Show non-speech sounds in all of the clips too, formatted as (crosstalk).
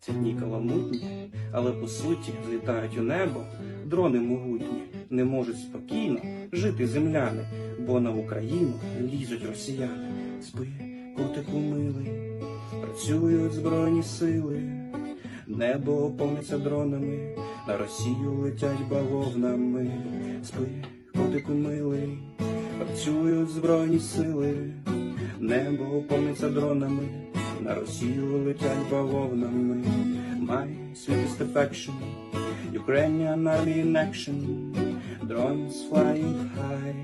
Ці дні каламутні, але по суті злітають у небо. Дрони могутні не можуть спокійно жити земляни, бо на Україну лізуть росіяни. Спи, котику милий, працюють збройні сили, небо повниться дронами, на Росію летять бавовнами. Спи, котику милий, працюють збройні сили, небо повниться дронами, на Росію летять бавовнами. My sweetest affection, Ukrainian army in action, drones flying high.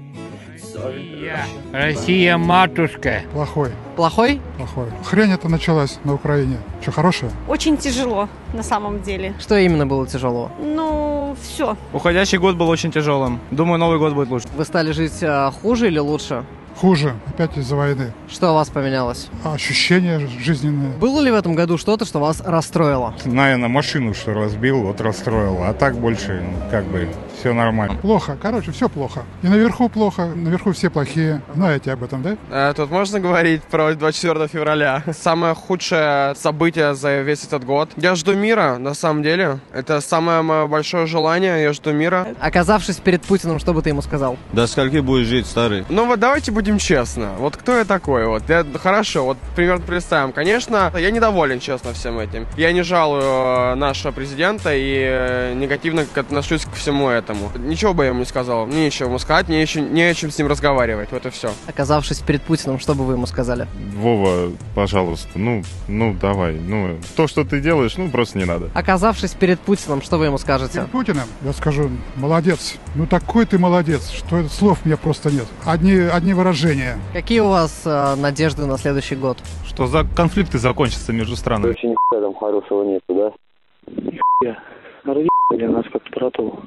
Россия матушка. Плохой, Плохой? плохой. Хрень это началась на Украине. Что, хорошее? Очень тяжело на самом деле. Что именно было тяжело? Ну, все. Уходящий год был очень тяжелым. Думаю, Новый год будет лучше. Вы стали жить а, хуже или лучше? Хуже. Опять из-за войны. Что у вас поменялось? Ощущения жизненные. Было ли в этом году что-то, что вас расстроило? Наверное, машину, что разбил, вот расстроил. А так больше, как бы, все нормально. Плохо. Короче, все плохо. И наверху плохо, наверху все плохие. Знаете об этом, да? Э, Тут можно говорить про 24 февраля. Самое худшее событие за весь этот год. Я жду мира, на самом деле. Это самое мое большое желание. Я жду мира. Оказавшись перед Путиным, что бы ты ему сказал? До скольки будешь жить, старый? Ну вот давайте будем честно. Вот кто я такой? Вот я, хорошо, вот примерно представим. Конечно, я недоволен, честно, всем этим. Я не жалую э, нашего президента и э, негативно отношусь к всему этому. Ничего бы я ему не сказал. Мне нечего ему сказать, не, еще, не о чем с ним разговаривать. Вот и все. Оказавшись перед Путиным, что бы вы ему сказали? Вова, пожалуйста, ну, ну, давай. Ну, то, что ты делаешь, ну, просто не надо. Оказавшись перед Путиным, что вы ему скажете? Перед Путиным я скажу, молодец. Ну такой ты молодец, что слов у меня просто нет. Одни, одни выражения. Какие у вас а, надежды на следующий год? Что за конфликты закончатся между странами? Короче, ни там хорошего нету, да? Разъебали нас как протол.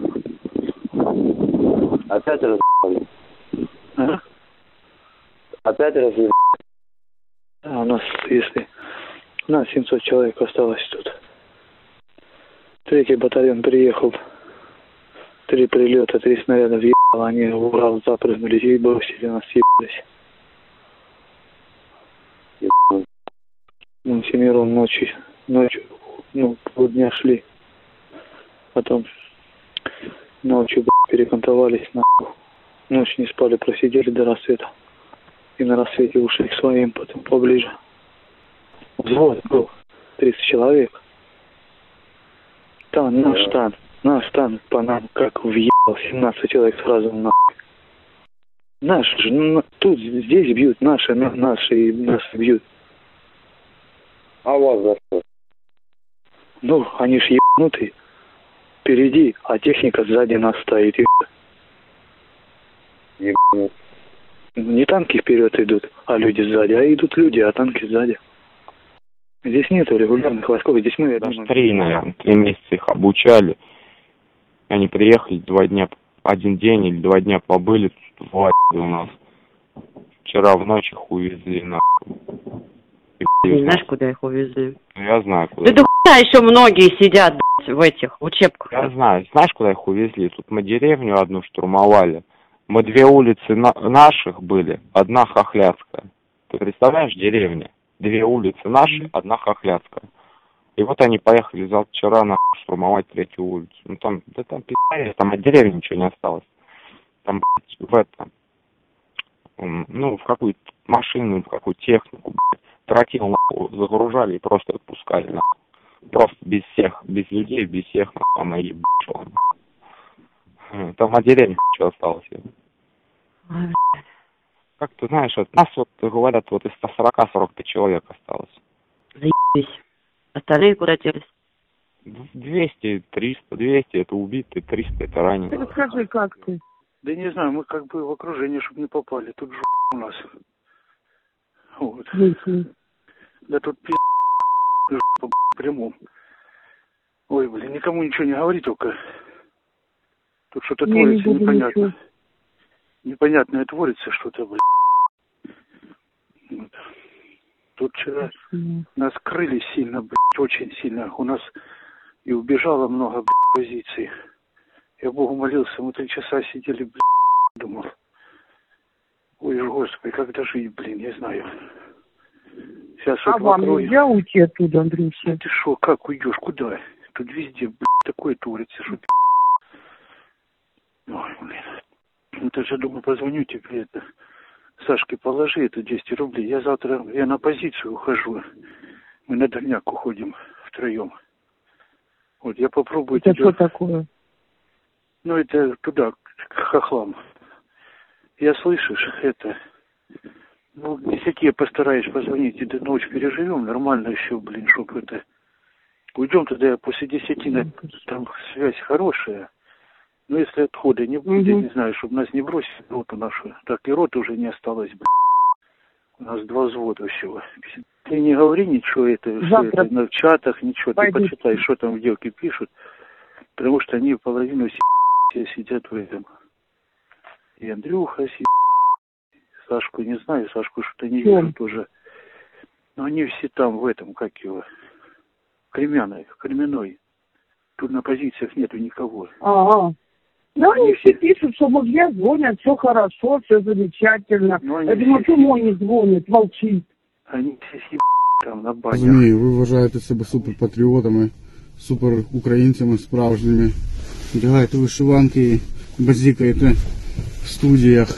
Опять разъебали? А? Опять разъебали? А у нас, если... У нас 700 человек осталось тут. Третий батальон приехал. Три прилета, три снаряда въебало. Они в Урал запрыгнули и бросили нас, съебались. Ебаный. Мы семером ночью, ночью, ну, полдня шли. Потом ночью, блядь, перекантовались, нахуй. Ночь не спали, просидели до рассвета. И на рассвете ушли к своим, потом поближе. Взвод был, 30 человек. Там наш тан, наш тан по нам как въебал, 17 человек сразу нахуй. Наши же, ну, тут, здесь бьют, наши, на- наши, нас бьют. А вас за что? Ну, они ж ебанутые. Впереди, а техника сзади нас стоит. еб- Ебаный. Не танки вперед идут, а люди сзади, а идут люди, а танки сзади. Здесь нету регулярных войсков, здесь мы, Даже думаю, три, наверное, три месяца их обучали. Они приехали, два дня, один день или два дня побыли тут у нас. Вчера в ночь их увезли на. Не знаешь, куда их увезли? Я знаю, Да куда. до хуя еще многие сидят, блядь, в этих учебках. Я знаю. Знаешь, куда их увезли? Тут мы деревню одну штурмовали. Мы две улицы на- наших были, одна хохляцкая. Ты представляешь, деревня? Две улицы наши, одна хохляцкая. И вот они поехали за вчера на штурмовать третью улицу. Ну там, да там пи***ец, там от деревни ничего не осталось. Там, блядь, в это, ну, в какую-то машину, в какую технику, блядь, тротил, нахуй, загружали и просто отпускали, нахуй. Просто без всех, без людей, без всех, нахуй, она ебашила, нахуй. Там от деревни что осталось. Ой, Как ты знаешь, вот нас вот говорят, вот из 140-45 человек осталось. Заебись. Остальные куда делись? 200, 300, 200 это убитые, 300 это раненые. Расскажи, как ты? Да не знаю, мы как бы в окружение, чтобы не попали. Тут же у нас. Вот. Да тут пи*** (laughs) в прямом. Ой, блин, никому ничего не говори только. Тут что-то творится непонятно. Непонятное творится что-то, блин. Вот. Тут вчера нас крыли сильно, блядь, очень сильно. У нас и убежало много, блядь, позиций. Я Богу молился, мы три часа сидели, блядь, думал. Ой, Господи, как дожить, блин, не знаю. Сейчас А вот вам покрою. нельзя уйти оттуда, Андрюша? Ну ты шо, как уйдешь, куда? Тут везде, блядь, такое творится, что. Ой, блин. Ну, ты же, думаю, позвоню тебе, это, Сашке положи это 200 рублей. Я завтра, я на позицию ухожу. Мы на дальняк уходим втроем. Вот, я попробую Это тебе... что такое? Ну, это туда, к хохлам. Я слышишь, это... Ну, десяти я постараюсь позвонить, и до ночь переживем, нормально еще, блин, чтоб это... Уйдем тогда я после десяти, на... там связь хорошая. Но если отхода не будет, Мгм. не знаю, чтобы нас не бросить, роту нашу. Так и роты уже не осталось, блин. У нас два взвода всего. Ты не говори ничего, это, что Завтра это на чатах, ничего. пойду. Ты почитай, что там девки пишут. Потому что они половину все сидят в этом. И Андрюха си- Сашку не знаю, Сашку что-то не Чем? вижу тоже. Но они все там, в этом, как его, Кремяной, Кременной. Тут на позициях нету никого. Ага. Ну, Они они все пишут, что мужья звонят, все хорошо, все замечательно. Ну, они Я думаю, все- что мой не звонит, молчит. Они все съеб... там на банях. Розумію, ви вважаєте себе суперпатріотами, суперукраїнцями справжніми. Вдягаєте вишиванки і базікаєте в студіях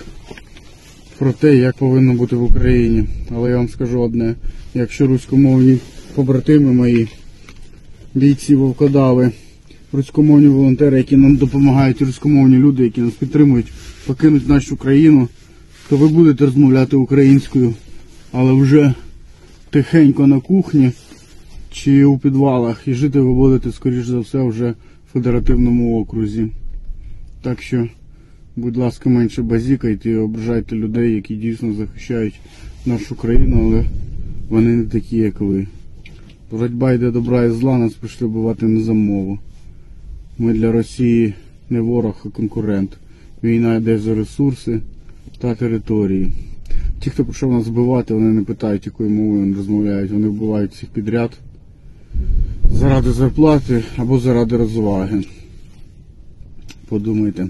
Про те, як повинно бути в Україні. Але я вам скажу одне: якщо руськомовні побратими мої, бійці вовкодави, руськомовні волонтери, які нам допомагають, руськомовні люди, які нас підтримують, покинуть нашу країну, то ви будете розмовляти українською, але вже тихенько на кухні чи у підвалах, і жити ви будете, скоріш за все, вже в федеративному окрузі. Так що, будь ласка, менше базікайте і ображайте людей, які дійсно захищають нашу країну, але вони не такі, як ви. Боротьба йде добра і зла, нас прийшли вбивати не за мову. Ми для Росії не ворог, а конкурент. Війна йде за ресурси та території. Ті, хто прийшов нас вбивати, вони не питають, якою мовою вони розмовляють. Вони вбивають всіх підряд заради зарплати або заради розваги. Подумайте,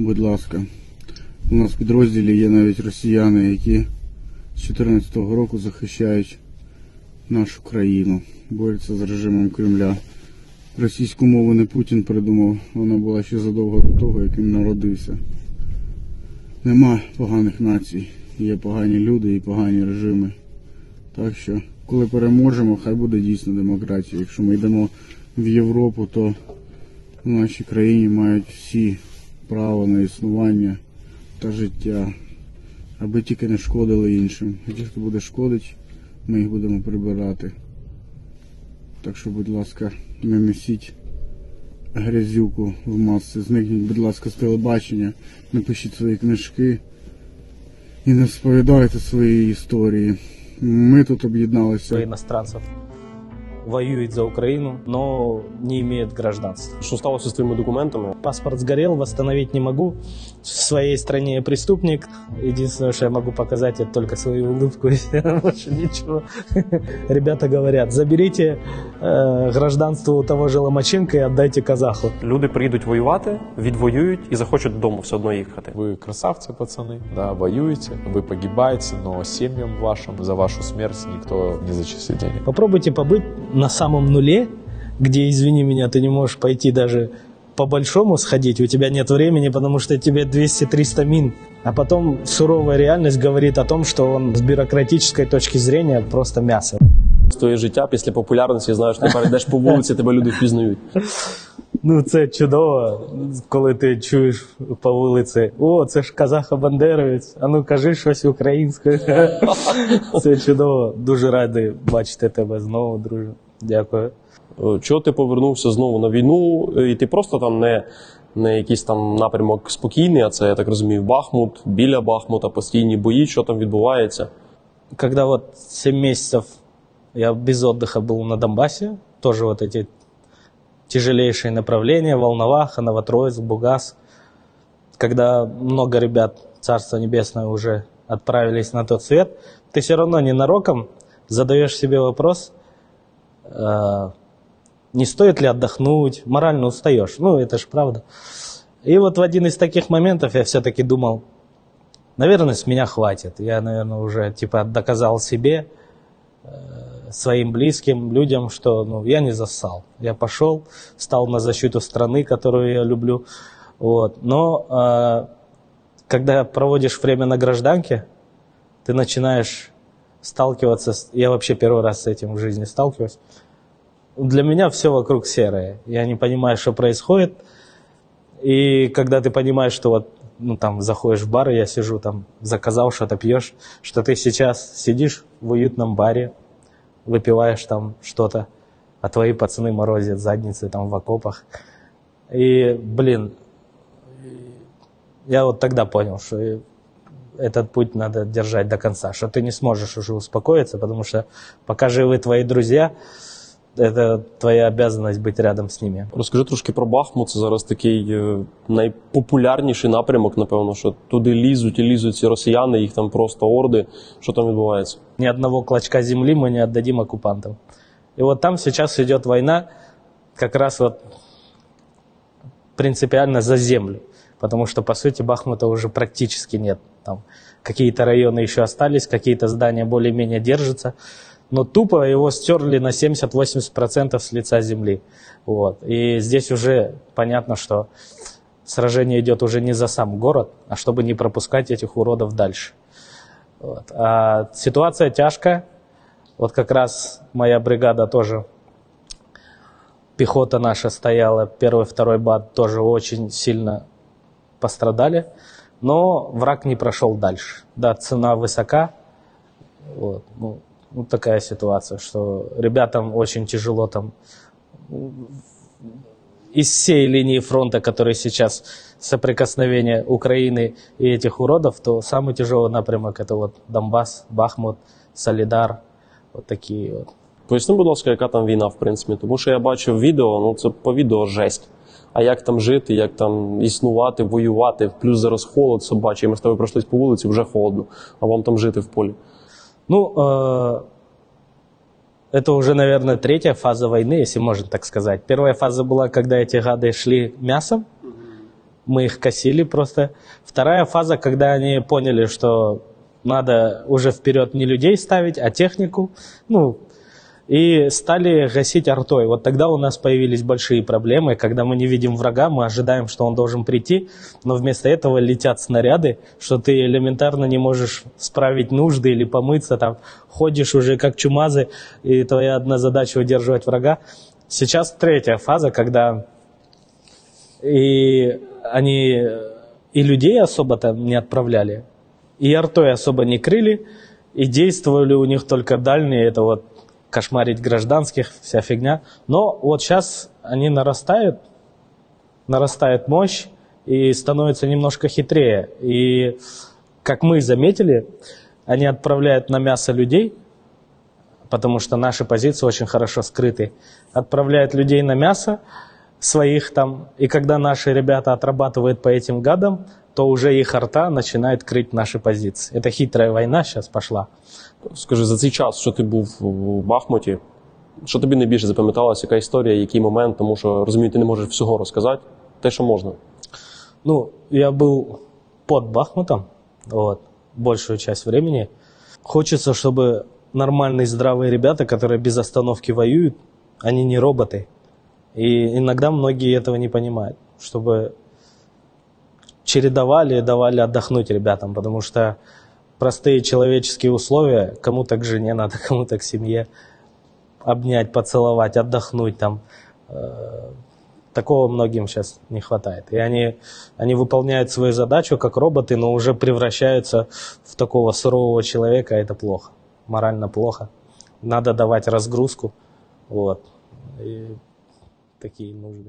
будь ласка. У нас в підрозділі є навіть росіяни, які з 2014 року захищають нашу країну, борються з режимом Кремля. Російську мову не Путін придумав, вона була ще задовго до того, як він народився. Нема поганих націй, є погані люди і погані режими. Так що, коли переможемо, хай буде дійсно демократія. Якщо ми йдемо в Європу, то в нашій країні мають всі право на існування та життя, аби тільки не шкодили іншим. А ті, хто буде шкодити, ми їх будемо прибирати. Так що, будь ласка, не несіть грязюку в маси. Зникніть, будь ласка, з телебачення, напишіть свої книжки і не розповідайте свої історії. Ми тут об'єдналися. иностранцев воюет за Украину, но не имеет гражданства. Що сталося з твоїми документами? Паспорт сгорел, восстановить не могу. В своей стране я преступник. Единственное, что я могу показать, это только свою улыбку (laughs) больше ничего. Ребята говорят, заберите гражданство у того же Ломаченко и отдайте казаху. Люди приїдуть воювати, відвоюють і захочуть додому все одно їхати. Вы красавцы, пацаны, да, воюете, вы погибаете, но семьям вашим за вашу смерть никто не зачислит денег. Попробуйте побыть на самом нуле, где, извини меня, ты не можешь пойти даже по-большому сходить, у тебя нет времени, потому что тебе 200-300 мин. А потом суровая реальность говорит о том, что он с бюрократической точки зрения просто мясо. Твоє життя після популярності, знаєш, ти перейдеш по вулиці, тебе люди впізнають. Ну, це чудово, коли ти чуєш по вулиці, о, це ж казаха Бандеровець, а ну кажи щось українською. (laughs) Це чудово. Дуже радий бачити тебе знову, друже. Дякую. Е, Чого ти повернувся знову на війну, Е, і ти просто там не, не якийсь там напрямок спокійний, а це, я так розумію, Бахмут, біля Бахмута, постійні бої, що там відбувається. Когда вот 7 месяцев я без отдыха был на Донбассе, тоже вот эти тяжелейшие направления, Волноваха, Новотроицк, Бугас, когда много ребят, Царство Небесное, уже отправились на тот свет, ты все равно ненароком задаешь себе вопрос, э, не стоит ли отдохнуть, морально устаешь. Ну, это же правда. И вот в один из таких моментов я все-таки думал, наверное, с меня хватит. Я, наверное, уже типа доказал себе, э, своим близким людям, что ну, я не зассал. Я пошел, стал на защиту страны, которую я люблю. Вот. Но э, когда проводишь время на гражданке, ты начинаешь сталкиваться, с... я вообще первый раз с этим в жизни сталкиваюсь, для меня все вокруг серое. Я не понимаю, что происходит. И когда ты понимаешь, что вот ну, там, заходишь в бар, я сижу там, заказал что-то, пьешь, что ты сейчас сидишь в уютном баре, выпиваешь там что-то, а твои пацаны морозят задницы там в окопах. И, блин, я вот тогда понял, что этот путь надо держать до конца, что ты не сможешь уже успокоиться, потому что пока живы твои друзья, це твоя обов'язаність бути рядом з ними. Розкажи трошки про Бахмут. Це зараз такий е, найпопулярніший напрямок, напевно, що туди лізуть і лізуть ці росіяни, їх там просто орди. Що там відбувається? Ни одного клочка земли мы не отдадим оккупантам. И вот там сейчас идет война как раз вот принципиально за землю. Потому что, по сути, Бахмута уже практически нет. Там какие-то районы еще остались, какие-то здания более-менее держатся но тупо его стерли на 70-80% с лица земли. Вот. И здесь уже понятно, что сражение идет уже не за сам город, а чтобы не пропускать этих уродов дальше. Вот. А ситуация тяжкая. Вот как раз моя бригада тоже, пехота наша стояла, первый, второй бат тоже очень сильно пострадали. Но враг не прошел дальше. Да, цена высока. Вот. Ну, вот такая ситуация, что ребятам очень тяжело там из всей линии фронта, который сейчас соприкосновение Украины и этих уродов, то самый тяжелый напрямок это вот Донбасс, Бахмут, Солідар, от такі от. Поясни, будь ласка, яка там війна, в принципі, тому що я бачив відео, ну це по відео жесть. А як там жити, як там існувати, воювати, плюс зараз холод собачий, ми з тобою пройшлись по вулиці, вже холодно, а вам там жити в полі. Ну, э, это уже, наверное, третья фаза войны, если можно так сказать. Первая фаза была, когда эти гады шли мясом, мы их косили просто. Вторая фаза, когда они поняли, что надо уже вперед не людей ставить, а технику. Ну, и стали гасить артой. Вот тогда у нас появились большие проблемы, когда мы не видим врага, мы ожидаем, что он должен прийти, но вместо этого летят снаряды, что ты элементарно не можешь справить нужды или помыться, там ходишь уже как чумазы, и твоя одна задача удерживать врага. Сейчас третья фаза, когда и они и людей особо там не отправляли, и артой особо не крыли, и действовали у них только дальние, это вот кошмарить гражданских, вся фигня. Но вот сейчас они нарастают, нарастает мощь и становится немножко хитрее. И, как мы заметили, они отправляют на мясо людей, потому что наши позиции очень хорошо скрыты. Отправляют людей на мясо своих там, и когда наши ребята отрабатывают по этим гадам, то уже их арта начинает крыть наши позиции. Это хитрая война сейчас пошла. Скажи, за цей час, що ти був в Бахмуті, що тобі найбільше запам'яталося, яка історія, який момент, тому що розумію, ти не можеш всього розказати, те, що можна. Ну, я был под Бахмутом, вот, большую часть времени. Хочется, чтобы нормальные, здравые ребята, которые без остановки воюют, они не роботы. И иногда многие этого не понимают, чтобы чередовали, давали отдохнуть ребятам, потому что простые человеческие условия, кому-то к жене надо, (laughs) кому-то к семье, обнять, поцеловать, отдохнуть там. Э, такого многим сейчас не хватает. И они, они выполняют свою задачу как роботы, но уже превращаются в такого сурового человека, это плохо. Морально плохо. Надо давать разгрузку. Вот. И такие нужды.